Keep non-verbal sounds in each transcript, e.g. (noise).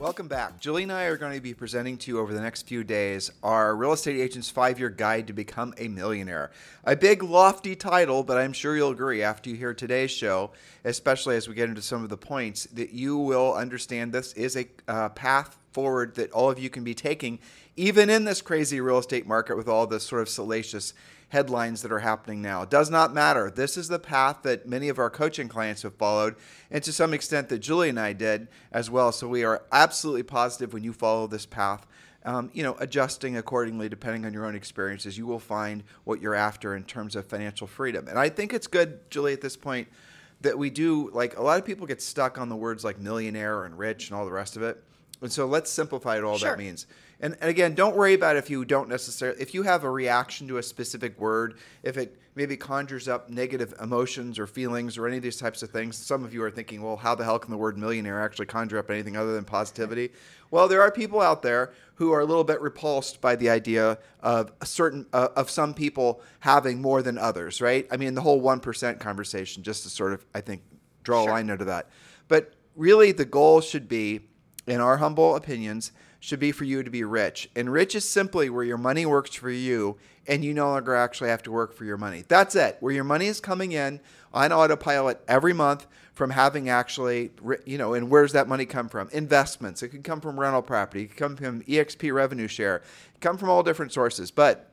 Welcome back. Julie and I are going to be presenting to you over the next few days our Real Estate Agent's Five Year Guide to Become a Millionaire. A big, lofty title, but I'm sure you'll agree after you hear today's show, especially as we get into some of the points, that you will understand this is a uh, path forward that all of you can be taking, even in this crazy real estate market with all this sort of salacious headlines that are happening now. It does not matter. This is the path that many of our coaching clients have followed, and to some extent that Julie and I did as well. So we are absolutely positive when you follow this path. Um, you know, adjusting accordingly depending on your own experiences, you will find what you're after in terms of financial freedom. And I think it's good, Julie, at this point that we do like a lot of people get stuck on the words like millionaire and rich and all the rest of it. And so let's simplify it all Sure. that means. And, and again, don't worry about if you don't necessarily, if you have a reaction to a specific word, if it maybe conjures up negative emotions or feelings or any of these types of things. Some of you are thinking, well, how the hell can the word millionaire actually conjure up anything other than positivity? Well, there are people out there who are a little bit repulsed by the idea of a certain, uh, of some people having more than others, right? I mean, the whole 1% conversation, just to sort of, I think, draw Sure. a line under that. But really, the goal should be, in our humble opinions, should be for you to be rich. And rich is simply where your money works for you and you no longer actually have to work for your money. That's it. Where your money is coming in on autopilot every month from having actually, you know, and where's that money come from? Investments. It could come from rental property. It could come from EXP revenue share. It come from all different sources. But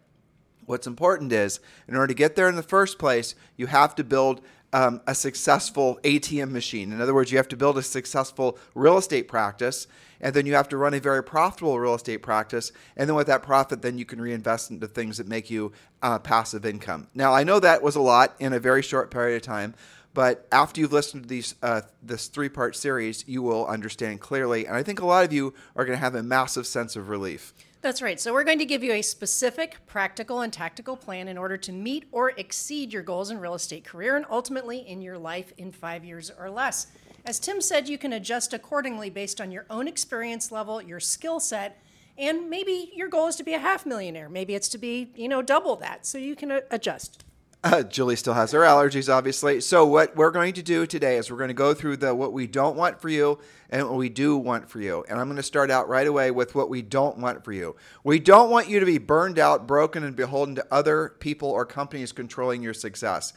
What's important is, in order to get there in the first place, you have to build um, a successful ATM machine. In other words, you have to build a successful real estate practice, and then you have to run a very profitable real estate practice. And then with that profit, then you can reinvest into things that make you uh, passive income. Now, I know that was a lot in a very short period of time. But after you've listened to these uh, this three part series, you will understand clearly, and I think a lot of you are going to have a massive sense of relief. That's right. So, we're going to give you a specific, practical, and tactical plan in order to meet or exceed your goals in real estate career and ultimately in your life in five years or less. As Tim said, you can adjust accordingly based on your own experience level, your skill set, and maybe your goal is to be a half millionaire. Maybe it's to be, you know, double that. So, you can adjust. (laughs) Uh, Julie still has her allergies, obviously. So what we're going to do today is we're going to go through the what we don't want for you and what we do want for you. And I'm going to start out right away with what we don't want for you. We don't want you to be burned out, broken, and beholden to other people or companies controlling your success.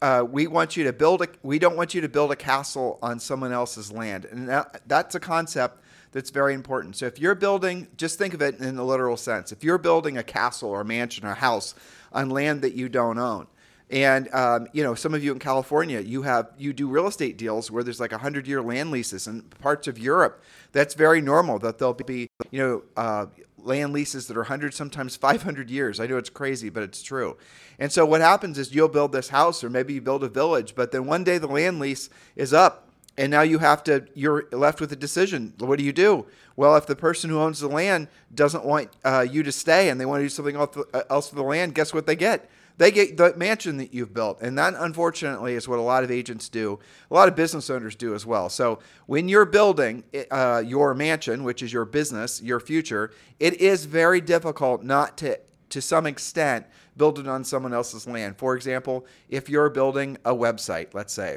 Uh, we want you to build a. We don't want you to build a castle on someone else's land, and that, that's a concept that's very important. So if you're building, just think of it in the literal sense. If you're building a castle or a mansion or a house on land that you don't own, and um, you know some of you in California, you have you do real estate deals where there's like hundred year land leases. In parts of Europe, that's very normal that there'll be you know uh, land leases that are 100 sometimes 500 years i know it's crazy but it's true and so what happens is you'll build this house or maybe you build a village but then one day the land lease is up and now you have to you're left with a decision. What do you do? Well if the person who owns the land doesn't want uh, you to stay and they want to do something else uh, else with the land guess what they get? They get the mansion that you've built. And that unfortunately is what a lot of agents do. A lot of business owners do as well. So when you're building uh, your mansion which is your business your future it is very difficult not to to some extent build it on someone else's land. For example if you're building a website let's say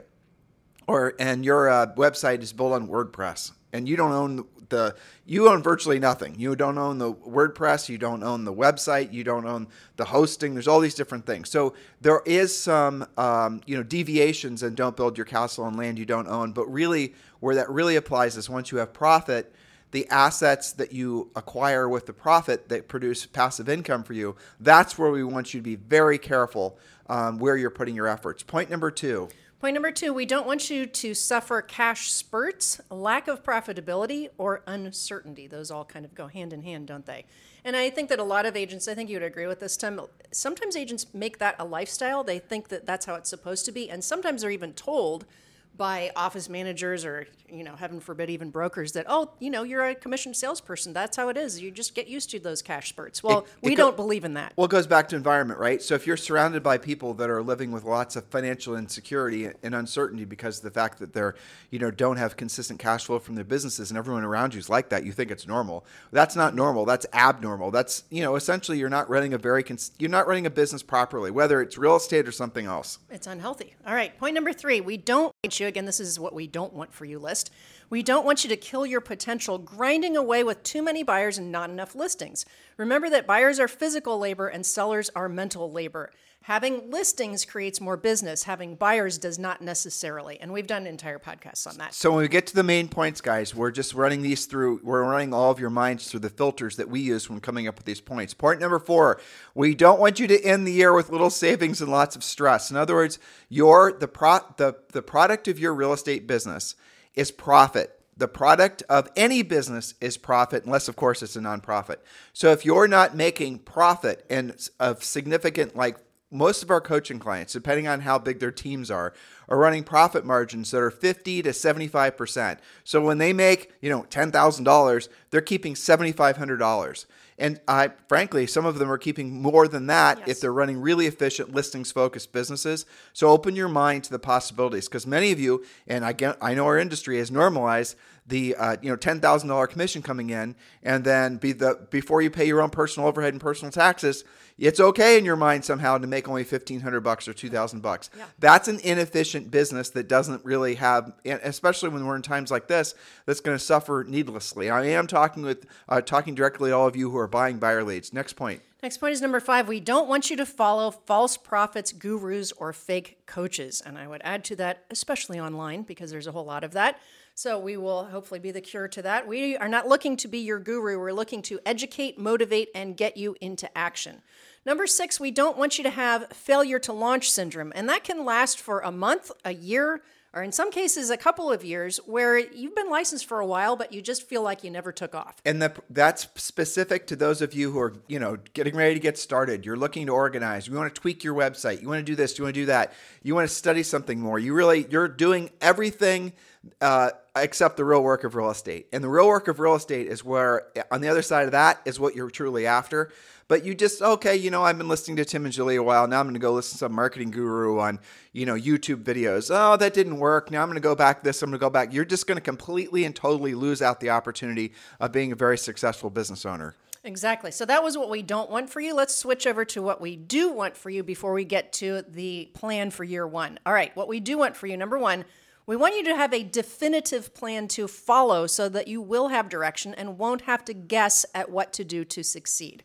or and your uh, website is built on WordPress, and you don't own the you own virtually nothing. You don't own the WordPress, you don't own the website, you don't own the hosting. There's all these different things. So there is some um, you know deviations, and don't build your castle on land you don't own. But really, where that really applies is once you have profit. The assets that you acquire with the profit that produce passive income for you, that's where we want you to be very careful um, where you're putting your efforts. Point number two. Point number two, we don't want you to suffer cash spurts, lack of profitability, or uncertainty. Those all kind of go hand in hand, don't they? And I think that a lot of agents, I think you would agree with this, Tim. Sometimes agents make that a lifestyle. They think that that's how it's supposed to be. And sometimes they're even told by office managers or you know heaven forbid even brokers that oh you know you're a commissioned salesperson that's how it is you just get used to those cash spurts well It- it we go- don't believe in that Well, it goes back to environment, right? So if you're surrounded by people that are living with lots of financial insecurity and uncertainty because of the fact that they're, you know, don't have consistent cash flow from their businesses and everyone around you is like that, you think it's normal. That's not normal. That's abnormal. That's, you know, essentially you're not running a very cons- you're not running a business properly, whether it's real estate or something else. It's unhealthy. All right, point number three. We don't you, again, this is what we don't want for you list. We don't want you to kill your potential grinding away with too many buyers and not enough listings. Remember that buyers are physical labor and sellers are mental labor. Having listings creates more business, having buyers does not necessarily. And we've done entire podcasts on that. So when we get to the main points, guys, we're just running these through. We're running all of your minds through the filters that we use when coming up with these points. Point number four: we don't want you to end the year with little savings and lots of stress. In other words, your the pro the the product of your real estate business is profit. The product of any business is profit, unless, of course, it's a nonprofit. So if you're not making profit and of significant, like most of our coaching clients, depending on how big their teams are, are running profit margins that are 50 to 75%. So when they make, you know, $10,000, they're keeping $7,500. And I, frankly, some of them are keeping more than that Yes. if they're running really efficient listings focused businesses. So open your mind to the possibilities because many of you, and I get, I know our industry has normalized the uh, you know ten thousand dollar commission coming in, and then be the before you pay your own personal overhead and personal taxes, it's okay in your mind somehow to make only fifteen hundred bucks or two thousand bucks. That's an inefficient business that doesn't really have, especially when we're in times like this, that's going to suffer needlessly. I am talking with uh, talking directly to all of you who are buying buyer leads. Next point. Next point is number five. We don't want you to follow false prophets, gurus, or fake coaches. And I would add to that, especially online, because there's a whole lot of that. So we will hopefully be the cure to that. We are not looking to be your guru. We're looking to educate, motivate, and get you into action. Number six, we don't want you to have failure to launch syndrome. And that can last for a month, a year, or in some cases, a couple of years where you've been licensed for a while, but you just feel like you never took off. And the, that's specific to those of you who are, you know, getting ready to get started. You're looking to organize. You want to tweak your website. You want to do this. You want to do that. You want to study something more. You really, you're doing everything uh, except the real work of real estate. And the real work of real estate is where, on the other side of that, is what you're truly after. But you just okay, you know, I've been listening to Tim and Julie a while. Now I'm going to go listen to some marketing guru on, you know, YouTube videos. Oh, that didn't work. Now I'm going to go back this. I'm going to go back. You're just going to completely and totally lose out the opportunity of being a very successful business owner. Exactly. So that was what we don't want for you. Let's switch over to what we do want for you before we get to the plan for year one. All right. What we do want for you, number one, we want you to have a definitive plan to follow so that you will have direction and won't have to guess at what to do to succeed.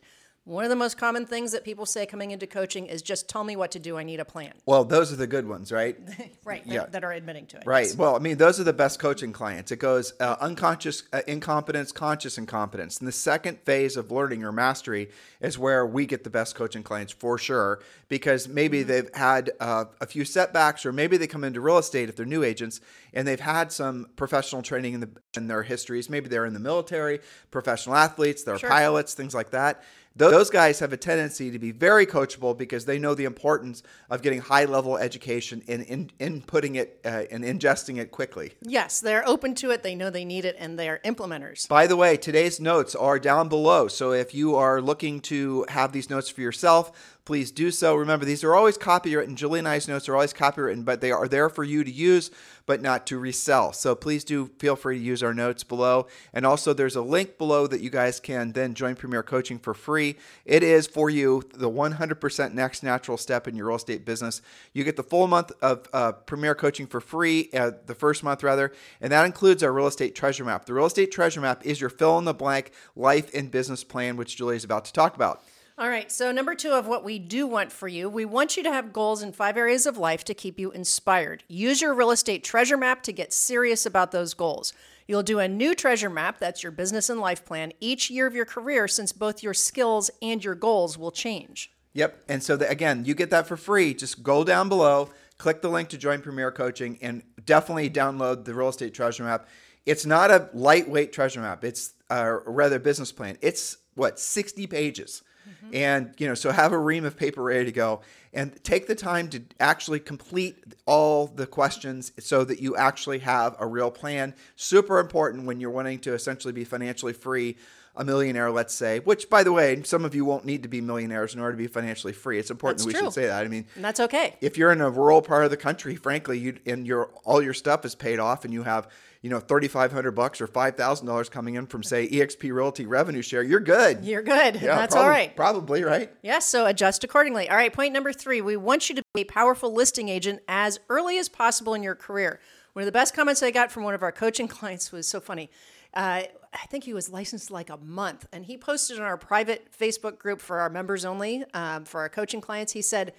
One of the most common things that people say coming into coaching is just tell me what to do. I need a plan. Well, those are the good ones, right? (laughs) Right. Yeah. That, that are admitting to it. Right. yes. Well, I mean, those are the best coaching clients. It goes uh, unconscious uh, incompetence, conscious incompetence. And the second phase of learning or mastery is where we get the best coaching clients for sure, because maybe they've had uh, a few setbacks, or maybe they come into real estate if they're new agents and they've had some professional training in, the, in their histories. Maybe they're in the military, professional athletes, they're Sure. pilots, things like that. Tho- Those guys have a tendency to be very coachable because they know the importance of getting high level education and in, inputting it uh, and ingesting it quickly. Yes, they're open to it. They know they need it and they're implementers. By the way, today's notes are down below. So if you are looking to have these notes for yourself, please do so. Remember, these are always copywritten. Julie and I's notes are always copywritten, but they are there for you to use, but not to resell. So please do feel free to use our notes below. And also, there's a link below that you guys can then join Premier Coaching for free. It is for you the 100% next natural step in your real estate business. You get the full month of uh, Premier Coaching for free, uh, the first month rather, and that includes our real estate treasure map. The real estate treasure map is your fill in the blank life and business plan, which Julie is about to talk about. All right, so number two of what we do want for you, we want you to have goals in five areas of life to keep you inspired. Use your real estate treasure map to get serious about those goals. You'll do a new treasure map, that's your business and life plan, each year of your career since both your skills and your goals will change. Yep. And so, the, again, you get that for free. Just go down below, click the link to join Premier Coaching, and definitely download the real estate treasure map. It's not a lightweight treasure map, it's uh, a rather business plan. It's what, 60 pages. Mm-hmm. And, you know, so have a ream of paper ready to go and take the time to actually complete all the questions so that you actually have a real plan. Super important when you're wanting to essentially be financially free a millionaire, let's say, which, by the way, some of you won't need to be millionaires in order to be financially free. It's important That's that we true. should say that. I mean, And that's okay. if you're in a rural part of the country, frankly, you and your all your stuff is paid off, and you have you know thirty five hundred bucks or five thousand dollars coming in from say EXP Realty revenue share, you're good. You're good. Yeah, that's probably- all right. Probably right. Yes, so adjust accordingly. All right, point number three we want you to be a powerful listing agent as early as possible in your career. One of the best comments I got from one of our coaching (laughs) clients was so funny. Uh, I think he was licensed like a month, and he posted on our private Facebook group for our members only, um, for our coaching clients. He said,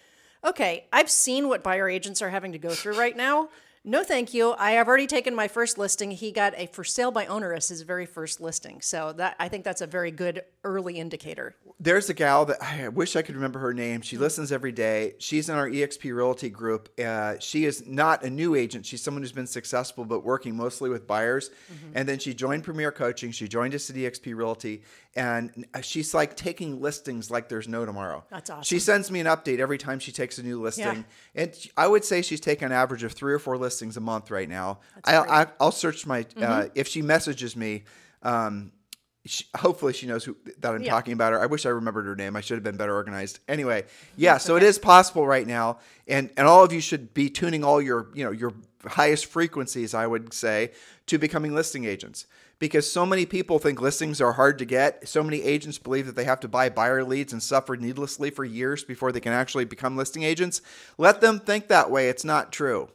Okay, I've seen what buyer agents are having to go through right now. No, thank you. I have already taken my first listing. He got a for sale by owner as his very first listing. So that I think that's a very good early indicator. There's a gal that I wish I could remember her name. She listens every day. She's in our EXP Realty group. Uh, she is not a new agent. She's someone who's been successful, but working mostly with buyers. Mm-hmm. And then she joined Premier Coaching. She joined us at EXP Realty, and she's like taking listings like there's no tomorrow. That's awesome. She sends me an update every time she takes a new listing, Yeah. and I would say she's taking an average of three or four listings a month right now. I. Mm-hmm. I, I'll search my uh, if she messages me. Um, she, hopefully she knows who that I'm Yeah. talking about her. I wish I remembered her name. I should have been better organized. Anyway, yeah, so it is possible right now, and and all of you should be tuning all your you know your highest frequencies, I would say, to becoming listing agents. Because so many people think listings are hard to get. So many agents believe that they have to buy buyer leads and suffer needlessly for years before they can actually become listing agents. Let them think that way. It's not true.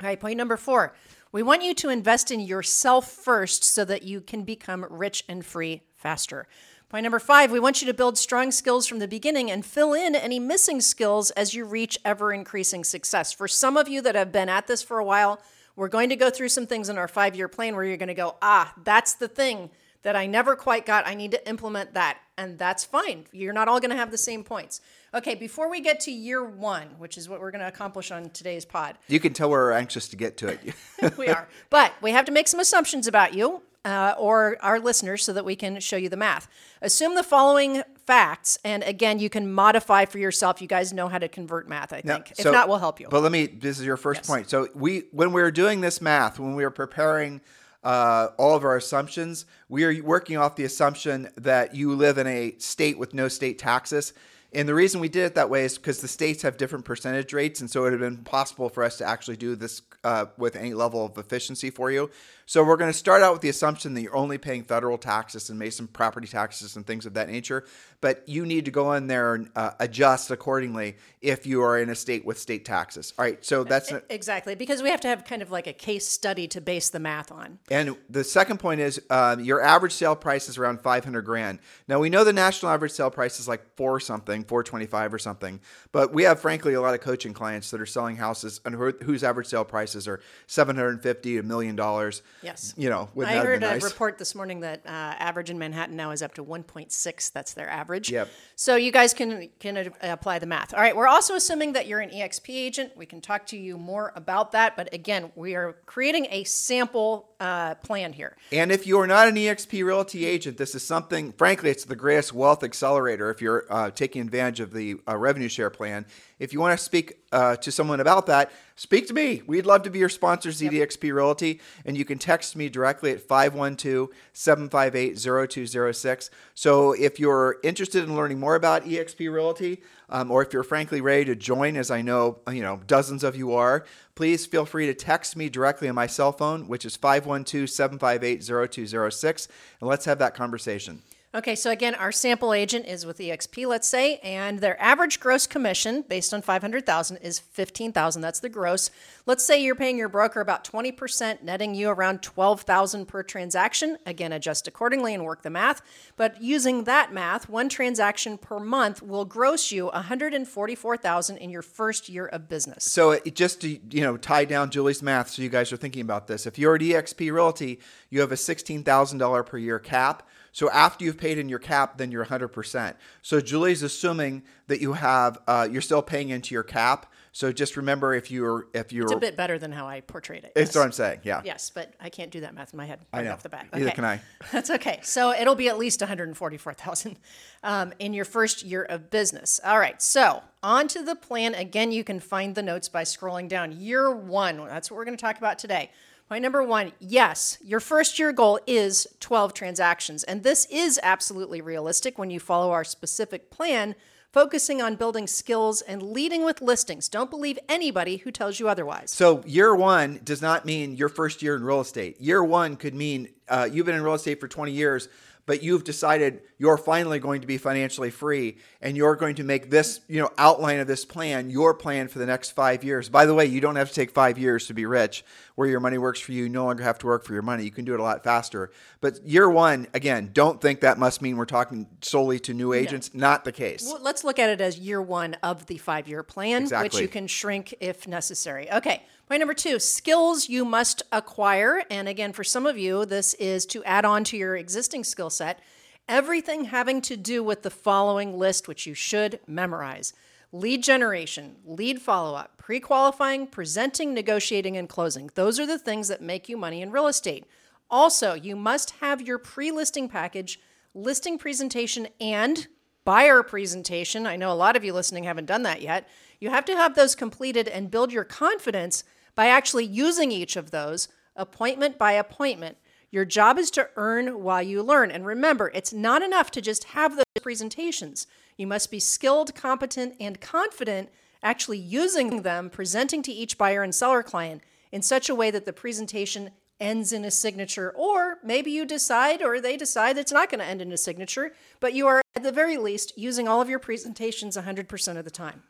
All right, point number four. We want you to invest in yourself first so that you can become rich and free faster. Point number five, we want you to build strong skills from the beginning and fill in any missing skills as you reach ever increasing success. For some of you that have been at this for a while, we're going to go through some things in our five year plan where you're going to go, ah, that's the thing that I never quite got. I need to implement that. And that's fine. You're not all going to have the same points. Okay, before we get to year one, which is what we're going to accomplish on today's pod, You can tell we're anxious to get to it. (laughs) (laughs) we are. But we have to make some assumptions about you uh, or our listeners so that we can show you the math. Assume the following facts, and again, you can modify for yourself. You guys know how to convert math, I think. if So- not, we'll help you. But let me. This is your first Yes. point. So we, when we were doing this math, when we were preparing uh, all of our assumptions, we are working off the assumption that you live in a state with no state taxes. And the reason we did it that way is because the states have different percentage rates, and so it would have been possible for us to actually do this uh, with any level of efficiency for you. So we're going to start out with the assumption that you're only paying federal taxes and maybe some property taxes and things of that nature, but you need to go in there and uh, adjust accordingly if you are in a state with state taxes. All right, so that's exactly, because we have to have kind of like a case study to base the math on. and the second point is um, your average sale price is around 500 grand. Now we know the national average sale price is like four something, 425 or something. But we have frankly a lot of coaching clients that are selling houses and whose average sale prices are 750 a million dollars. Yes. You know, I that heard been a nice? report this morning that uh, average in Manhattan now is up to 1.6. That's their average. Yep. So you guys can can apply the math. All right. We're also assuming that you're an EXP agent. We can talk to you more about that. But again, we are creating a sample uh, plan here. And if you are not an EXP Realty agent, this is something, frankly, it's the greatest wealth accelerator if you're uh, taking advantage of the uh, revenue share plan. If you want to speak uh, to someone about that, speak to me. We'd love to be your sponsor, ZDXP Realty. And you can text me directly at 512 758 0206. So if you're interested in learning more about EXP Realty, um, or if you're frankly ready to join, as I know, you know, dozens of you are, please feel free to text me directly on my cell phone, which is 512-758-0206, and let's have that conversation. Okay, so again, our sample agent is with EXP, let's say, and their average gross commission based on 500,000 is 15,000. That's the gross. Let's say you're paying your broker about 20%, netting you around 12,000 per transaction. Again, adjust accordingly and work the math. But using that math, one transaction per month will gross you 144,000 in your first year of business. So it, just to you know tie down Julie's math, so you guys are thinking about this. If you're at EXP Realty, you have a $16,000 per year cap. So after you've paid in your cap, then you're 100%. So Julie's assuming that you have, uh, you're still paying into your cap. So just remember if you're, if you're, It's a bit better than how I portrayed it. it's yes. what I'm saying. Yeah. Yes, but I can't do that math in my head I know. off the bat. Neither Okay. can I. (laughs) That's okay. So it'll be at least 144,000 um, in your first year of business. All right. So on to the plan. Again, you can find the notes by scrolling down. Year one. That's what we're going to talk about today. Point number one yes, your first year goal is 12 transactions. And this is absolutely realistic when you follow our specific plan, focusing on building skills and leading with listings. Don't believe anybody who tells you otherwise. So year one does not mean your first year in real estate. Year one could mean uh, you've been in real estate for 20 years, but you've decided you're finally going to be financially free and you're going to make this, you know, outline of this plan your plan for the next five years. By the way, you don't have to take five years to be rich. Where your money works for you, you no longer have to work for your money. You can do it a lot faster. But year one, again, don't think that must mean we're talking solely to new agents. Not the case. Well, let's look at it as year one of the five year plan, which you can shrink if necessary. Okay. Point number two skills you must acquire. And again, for some of you, this is to add on to your existing skill set. Everything having to do with the following list, which you should memorize lead generation, lead follow up, pre qualifying, presenting, negotiating, and closing. Those are the things that make you money in real estate. Also, you must have your pre listing package, listing presentation, and buyer presentation. I know a lot of you listening haven't done that yet. You have to have those completed and build your confidence by actually using each of those appointment by appointment. Your job is to earn while you learn. And remember, it's not enough to just have those presentations. You must be skilled, competent, and confident actually using them, presenting to each buyer and seller client in such a way that the presentation ends in a signature, or maybe you decide or they decide it's not going to end in a signature, but you are at the very least using all of your presentations 100% of the time.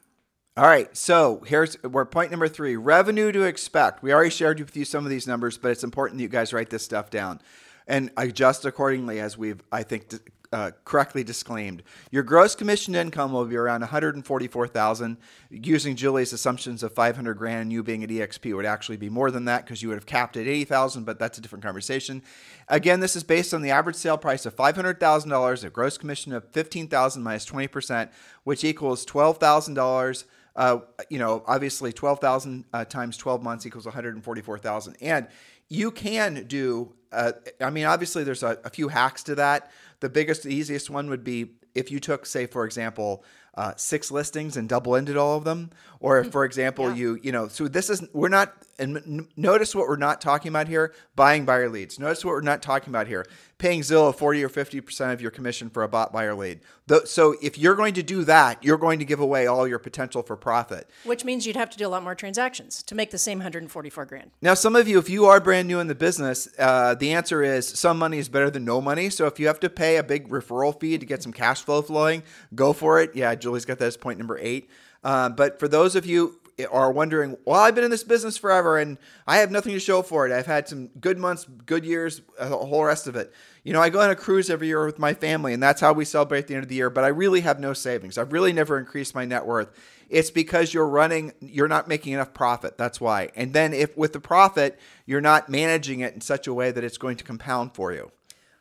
All right, so here's we're point number three: revenue to expect. We already shared with you some of these numbers, but it's important that you guys write this stuff down and adjust accordingly, as we've I think uh, correctly disclaimed. Your gross commission income will be around 144 thousand. Using Julie's assumptions of 500 grand, and you being at EXP would actually be more than that because you would have capped at 80 thousand. But that's a different conversation. Again, this is based on the average sale price of $500,000, a gross commission of 15,000 minus minus 20 percent, which equals $12,000 uh, you know, obviously 12,000 uh, times 12 months equals 144,000. And you can do, uh, I mean, obviously there's a, a few hacks to that. The biggest, the easiest one would be if you took, say, for example, uh, six listings and double ended all of them, or if, for example, Yeah. you, you know, so this is, we're not, and n- notice what we're not talking about here buying buyer leads. Notice what we're not talking about here paying Zillow 40 or 50% of your commission for a bot buyer lead. Tho- So if you're going to do that, you're going to give away all your potential for profit. Which means you'd have to do a lot more transactions to make the same 144 grand. Now, some of you, if you are brand new in the business, uh, the answer is some money is better than no money. So if you have to pay a big referral fee to get some cash flow flowing, go for it. Yeah, Julie's got that as point number eight. Uh, but for those of you are wondering, well, I've been in this business forever and I have nothing to show for it. I've had some good months, good years, uh, a whole rest of it. You know, I go on a cruise every year with my family, and that's how we celebrate the end of the year. But I really have no savings. I've really never increased my net worth. It's because you're running, you're not making enough profit. That's why. And then if with the profit, you're not managing it in such a way that it's going to compound for you.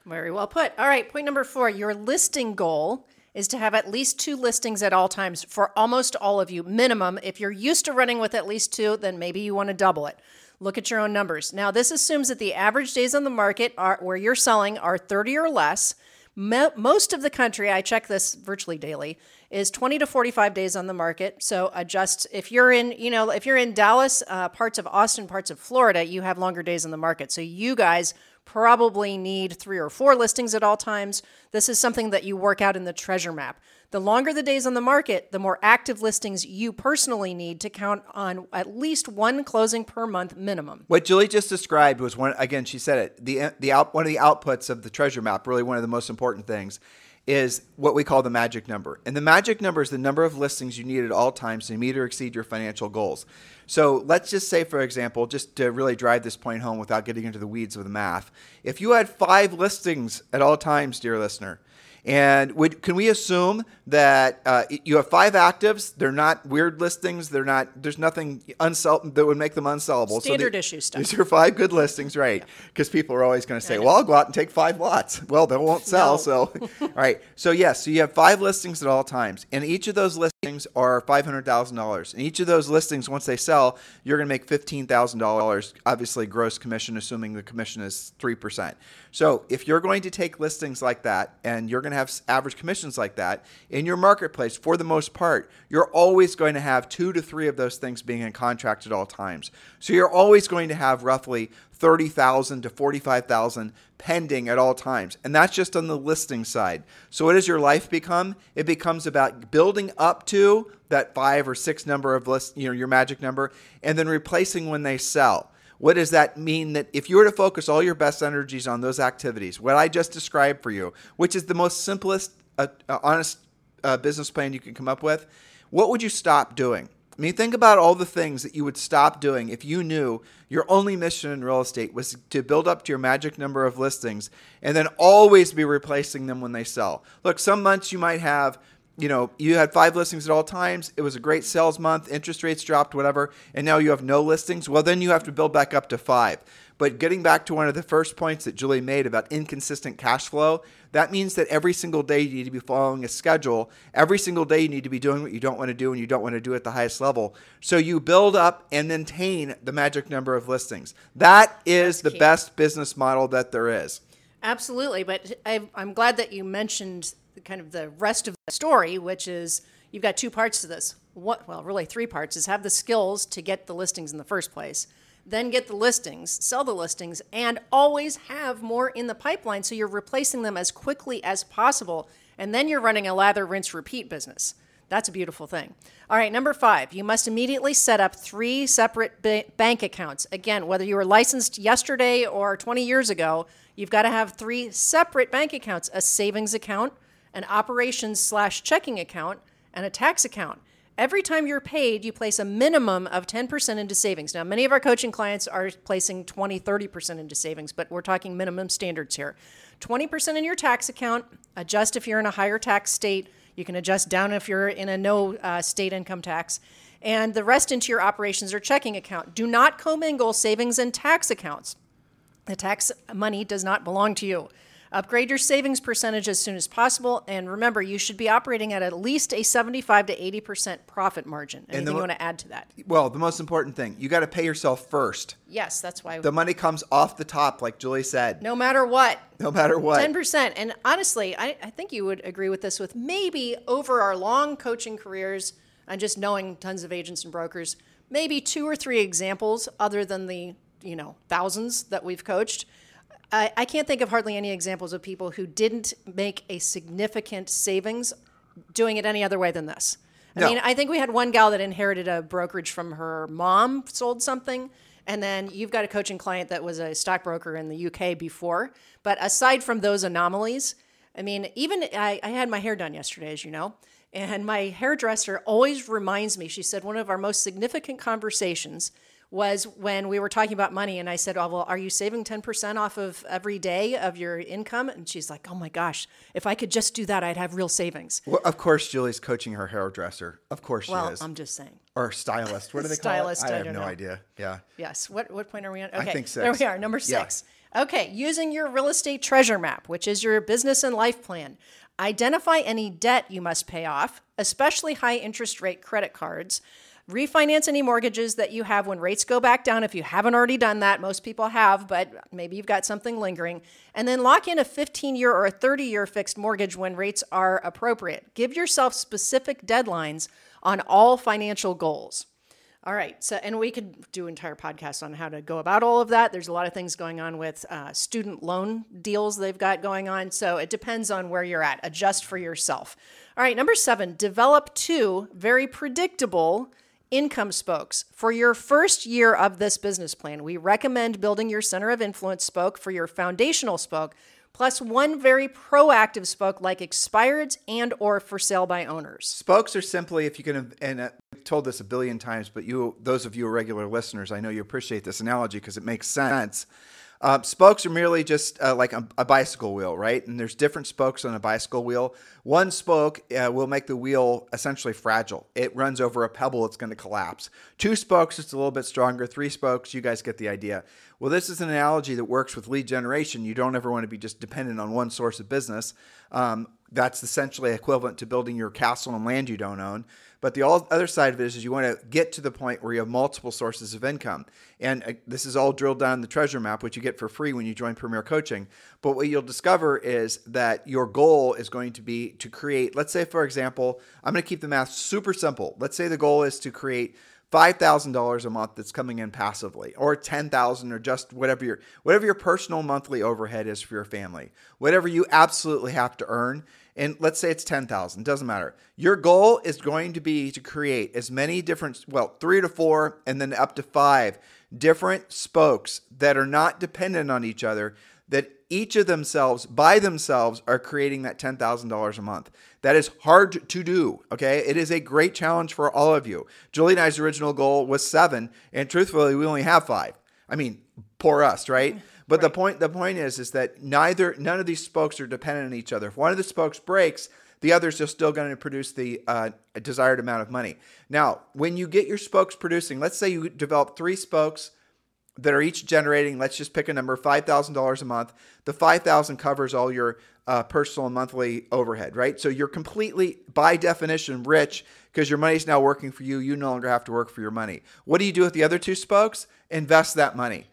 Very well put. All right, point number four your listing goal is to have at least two listings at all times for almost all of you, minimum. If you're used to running with at least two, then maybe you want to double it. Look at your own numbers. Now, this assumes that the average days on the market are, where you're selling are 30 or less. Mo- most of the country, I check this virtually daily, is 20 to 45 days on the market. So adjust if you're in, you know, if you're in Dallas, uh, parts of Austin, parts of Florida, you have longer days on the market. So you guys probably need three or four listings at all times. This is something that you work out in the treasure map. The longer the days on the market, the more active listings you personally need to count on at least one closing per month minimum. What Julie just described was one again. She said it. the the out, One of the outputs of the treasure map, really one of the most important things, is what we call the magic number. And the magic number is the number of listings you need at all times to meet or exceed your financial goals. So let's just say, for example, just to really drive this point home without getting into the weeds of the math, if you had five listings at all times, dear listener, And would, can we assume that uh, you have five actives? They're not weird listings. They're not. There's nothing unsell that would make them unsellable. Standard the- issue stuff. These are five good listings, right? Because people are always going to say, "Well, I'll go out and take five lots." Well, they won't (laughs) sell. No. So, (laughs) all right. So yes, so you have five listings at all times, and each of those listings are hundred thousand dollars. And each of those listings, once they sell, you're going to make fifteen thousand dollars. Obviously, gross commission, assuming the commission is three percent. So, if you're going to take listings like that, and you're going to have average commissions like that in your marketplace, for the most part, you're always going to have two to three of those things being in contract at all times. So, you're always going to have roughly 30,000 to 45,000 pending at all times. And that's just on the listing side. So what does your life become? It becomes about building up to that 5 or 6 number of list, you know, your magic number and then replacing when they sell. What does that mean that if you were to focus all your best energies on those activities, what I just described for you, which is the most simplest uh, uh, honest uh, business plan you can come up with, what would you stop doing? I mean, think about all the things that you would stop doing if you knew your only mission in real estate was to build up to your magic number of listings and then always be replacing them when they sell. Look, some months you might have, you know, you had five listings at all times. It was a great sales month, interest rates dropped, whatever, and now you have no listings. Well, then you have to build back up to five. But getting back to one of the first points that Julie made about inconsistent cash flow, that means that every single day you need to be following a schedule. Every single day you need to be doing what you don't want to do and you don't want to do at the highest level. So you build up and maintain the magic number of listings. That is the key. best business model that there is. Absolutely, but I, I'm glad that you mentioned kind of the rest of the story, which is you've got two parts to this. What, well, really three parts: is have the skills to get the listings in the first place, then get the listings, sell the listings, and always have more in the pipeline, so you're replacing them as quickly as possible, and then you're running a lather, rinse, repeat business. That's a beautiful thing. All right, number five, you must immediately set up three separate ba- bank accounts. Again, whether you were licensed yesterday or 20 years ago, you've got to have three separate bank accounts a savings account, an operations slash checking account, and a tax account. Every time you're paid, you place a minimum of 10% into savings. Now, many of our coaching clients are placing 20, 30% into savings, but we're talking minimum standards here. 20% in your tax account, adjust if you're in a higher tax state. You can adjust down if you're in a no uh, state income tax. And the rest into your operations or checking account. Do not commingle savings and tax accounts. The tax money does not belong to you. Upgrade your savings percentage as soon as possible. And remember, you should be operating at at least a 75 to 80% profit margin. Anything the you want to add to that? Well, the most important thing, you got to pay yourself first. Yes, that's why. The money comes off the top, like Julie said, no matter what, no matter what. 10%. And honestly, I, I think you would agree with this with maybe over our long coaching careers and just knowing tons of agents and brokers, maybe two or three examples other than the, you know, thousands that we've coached. I, I can't think of hardly any examples of people who didn't make a significant savings doing it any other way than this. I No. mean, I think we had one gal that inherited a brokerage from her mom, sold something, and then you've got a coaching client that was a stockbroker in the UK before. But aside from those anomalies, I mean, even I, I had my hair done yesterday, as you know, and my hairdresser always reminds me. She said one of our most significant conversations was when we were talking about money, and I said, "Oh well, are you saving ten percent off of every day of your income?" And she's like, "Oh my gosh, if I could just do that, I'd have real savings." Well, of course, Julie's coaching her hairdresser. Of course she Well, is. I'm just saying. or stylist. What do they Stylist, call it? I I have no know. idea. Yeah. Yes. What what point are we on? Okay. think There we are. Number Yeah. six. Okay. Using your real estate treasure map, which is your business and life plan. Identify any debt you must pay off, especially high interest rate credit cards. Refinance any mortgages that you have when rates go back down. If you haven't already done that, most people have, but maybe you've got something lingering. And then lock in a 15 year or a 30 year fixed mortgage when rates are appropriate. Give yourself specific deadlines on all financial goals. All right. So, and we could do entire podcasts on how to go about all of that. There's a lot of things going on with uh, student loan deals they've got going on. So it depends on where you're at. Adjust for yourself. All right. Number seven, develop two very predictable income spokes. For your first year of this business plan, we recommend building your center of influence spoke for your foundational spoke, plus one very proactive spoke like expireds and or for sale by owners. Spokes are simply, if you can, and uh, I've told this a billion times, but you, those of you regular listeners, I know you appreciate this analogy because it makes sense. Uh, spokes are merely just uh, like a, a, bicycle wheel, right? And there's different spokes on a bicycle wheel. One spoke uh, will make the wheel essentially fragile. It runs over a pebble, it's going to collapse. Two spokes, it's a little bit stronger. Three spokes, you guys get the idea. Well, this is an analogy that works with lead generation. You don't ever want to be just dependent on one source of business. Um, that's essentially equivalent to building your castle on land you don't own. But the other side of it is, you want to get to the point where you have multiple sources of income. And uh, this is all drilled down in the treasure map, which you get for free when you join Premier Coaching. But what you'll discover is that your goal is going to be to create, let's say, for example, I'm going to keep the math super simple. Let's say the goal is to create $5,000 a month that's coming in passively or 10,000 or just whatever your whatever your personal monthly overhead is for your family. Whatever you absolutely have to earn and let's say it's 10,000, doesn't matter. Your goal is going to be to create as many different well, 3 to 4 and then up to 5 different spokes that are not dependent on each other that each of themselves by themselves are creating that $10,000 a month. That is hard to do, okay? It is a great challenge for all of you. Julie and I's original goal was 7, and truthfully, we only have 5. I mean, poor us, right? But right. the point the point is is that neither none of these spokes are dependent on each other. If one of the spokes breaks, the others are still going to produce the uh, desired amount of money. Now, when you get your spokes producing, let's say you develop three spokes that are each generating, let's just pick a number, $5,000 a month. The 5,000 covers all your uh, personal and monthly overhead, right? So you're completely, by definition, rich because your money's now working for you. You no longer have to work for your money. What do you do with the other two spokes? Invest that money.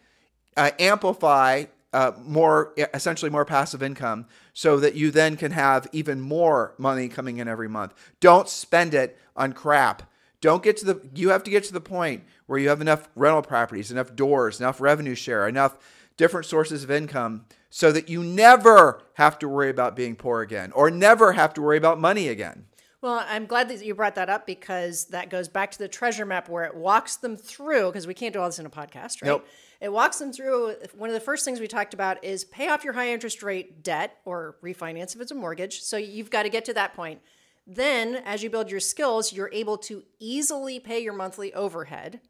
Uh, amplify uh, more, essentially more passive income so that you then can have even more money coming in every month. Don't spend it on crap don't get to the you have to get to the point where you have enough rental properties, enough doors, enough revenue share, enough different sources of income so that you never have to worry about being poor again or never have to worry about money again. Well, I'm glad that you brought that up because that goes back to the treasure map where it walks them through because we can't do all this in a podcast, right? Nope. It walks them through. One of the first things we talked about is pay off your high interest rate debt or refinance if it's a mortgage. So you've got to get to that point. Then, as you build your skills, you're able to easily pay your monthly overhead.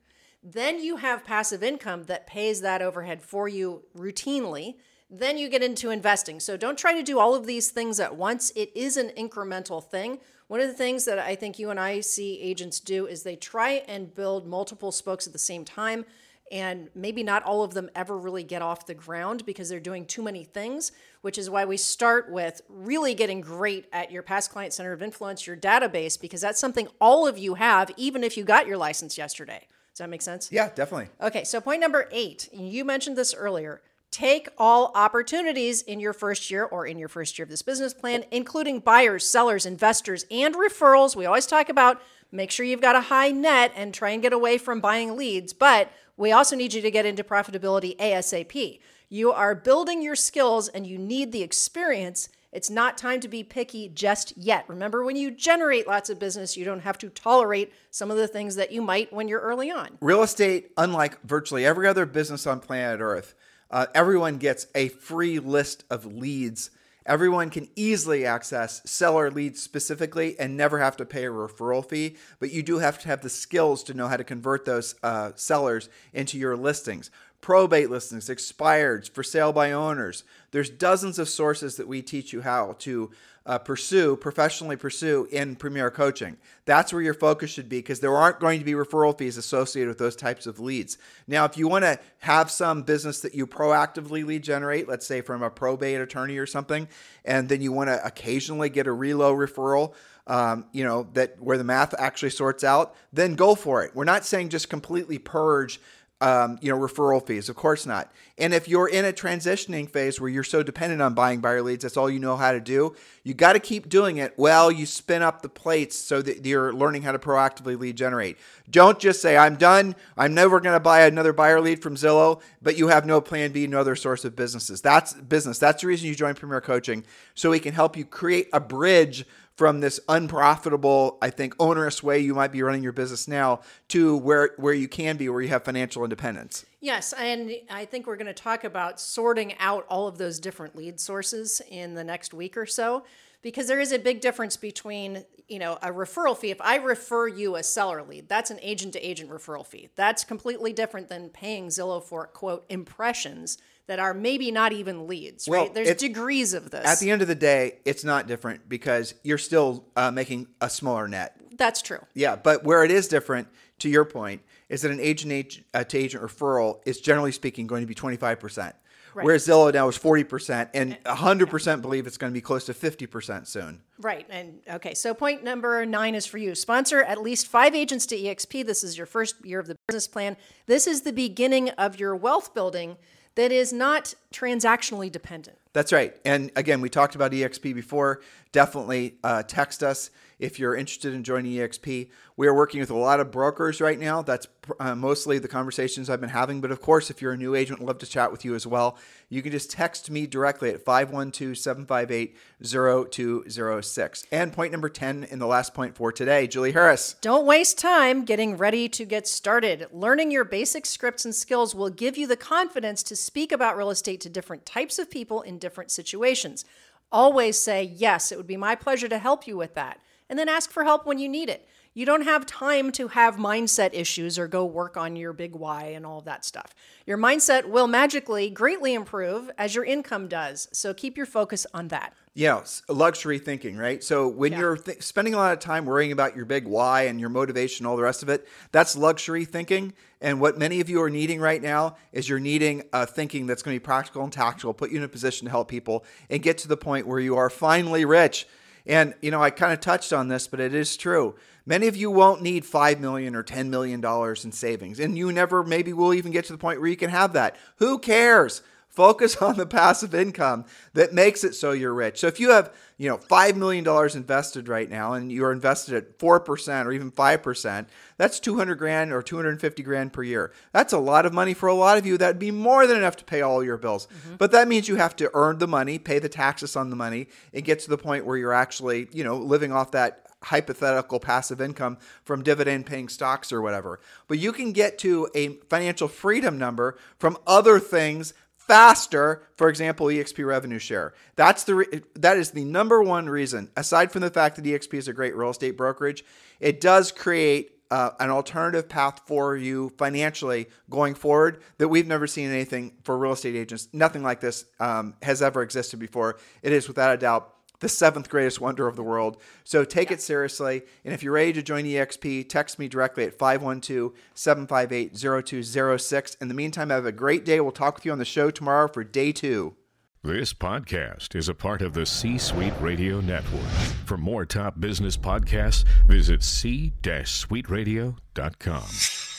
Then you have passive income that pays that overhead for you routinely. Then you get into investing. So don't try to do all of these things at once. It is an incremental thing. One of the things that I think you and I see agents do is they try and build multiple spokes at the same time and maybe not all of them ever really get off the ground because they're doing too many things, which is why we start with really getting great at your past client center of influence, your database, because that's something all of you have, even if you got your license yesterday. Does that make sense? Yeah, definitely. Okay, so point number eight, you mentioned this earlier. Take all opportunities in your first year or in your first year of this business plan, including buyers, sellers, investors, and referrals. We always talk about make sure you've got a high net and try and get away from buying leads. But we also need you to get into profitability ASAP. You are building your skills and you need the experience. It's not time to be picky just yet. Remember, when you generate lots of business, you don't have to tolerate some of the things that you might when you're early on. Real estate, unlike virtually every other business on planet Earth, uh, everyone gets a free list of leads Everyone can easily access seller leads specifically and never have to pay a referral fee, but you do have to have the skills to know how to convert those uh, sellers into your listings. Probate listings, expireds, for sale by owners. There's dozens of sources that we teach you how to uh, pursue, professionally pursue in Premier Coaching. That's where your focus should be because there aren't going to be referral fees associated with those types of leads. Now, if you want to have some business that you proactively lead generate, let's say from a probate attorney or something, and then you want to occasionally get a relo referral, um, you know, that where the math actually sorts out, then go for it. We're not saying just completely purge um, you know, referral fees. Of course not. And if you're in a transitioning phase where you're so dependent on buying buyer leads, that's all you know how to do. You got to keep doing it Well, you spin up the plates so that you're learning how to proactively lead generate. Don't just say, I'm done. I'm never going to buy another buyer lead from Zillow, but you have no plan B, no other source of businesses. That's business. That's the reason you join Premier Coaching so we can help you create a bridge from this unprofitable, I think, onerous way you might be running your business now to where where you can be, where you have financial independence. Yes, and I think we're going to talk about sorting out all of those different lead sources in the next week or so because there is a big difference between you know a referral fee if i refer you a seller lead that's an agent to agent referral fee that's completely different than paying zillow for quote impressions that are maybe not even leads, Well, right? There's degrees of this. At the end of the day, it's not different because you're still uh, making a smaller net. That's true. Yeah, but where it is different, to your point, is that an agent uh, to agent referral is generally speaking going to be 25%. Right. Whereas Zillow now is 40%, and 100% believe it's going to be close to 50% soon. Right. And okay, so point number nine is for you. Sponsor at least five agents to EXP. This is your first year of the business plan. This is the beginning of your wealth building that is not transactionally dependent. That's right. And again, we talked about EXP before. Definitely uh, text us if you're interested in joining EXP. We are working with a lot of brokers right now. That's uh, mostly the conversations I've been having. But of course, if you're a new agent, I'd love to chat with you as well. You can just text me directly at 512 758 0206. And point number 10 in the last point for today, Julie Harris. Don't waste time getting ready to get started. Learning your basic scripts and skills will give you the confidence to speak about real estate to different types of people in different situations. Always say, Yes, it would be my pleasure to help you with that. And then ask for help when you need it. You don't have time to have mindset issues or go work on your big why and all of that stuff. Your mindset will magically greatly improve as your income does. So keep your focus on that. Yeah, luxury thinking, right? So when Yeah. you're th- spending a lot of time worrying about your big why and your motivation, all the rest of it, that's luxury thinking. And what many of you are needing right now is you're needing a thinking that's going to be practical and tactical, put you in a position to help people and get to the point where you are finally rich. And you know, I kind of touched on this, but it is true. Many of you won't need 5 million or 10 million dollars in savings, and you never maybe will even get to the point where you can have that. Who cares? Focus (laughs) on the passive income that makes it so you're rich. So if you have, you know, $5 million invested right now and you're invested at 4% or even 5%, that's 200 grand or 250 grand per year. That's a lot of money for a lot of you. That'd be more than enough to pay all your bills. Mm-hmm. But that means you have to earn the money, pay the taxes on the money, and get to the point where you're actually, you know, living off that hypothetical passive income from dividend paying stocks or whatever. But you can get to a financial freedom number from other things faster for example exp revenue share. That's the re- that is the number one reason aside from the fact that exp is a great real estate brokerage it does create uh, an alternative path for you financially going forward that we've never seen anything for real estate agents nothing like this um, has ever existed before. It is without a doubt the seventh greatest wonder of the world. So take it seriously. And if you're ready to join EXP, text me directly at 512 758 0206. In the meantime, have a great day. We'll talk with you on the show tomorrow for day two. This podcast is a part of the C Suite Radio Network. For more top business podcasts, visit c-suiteradio.com.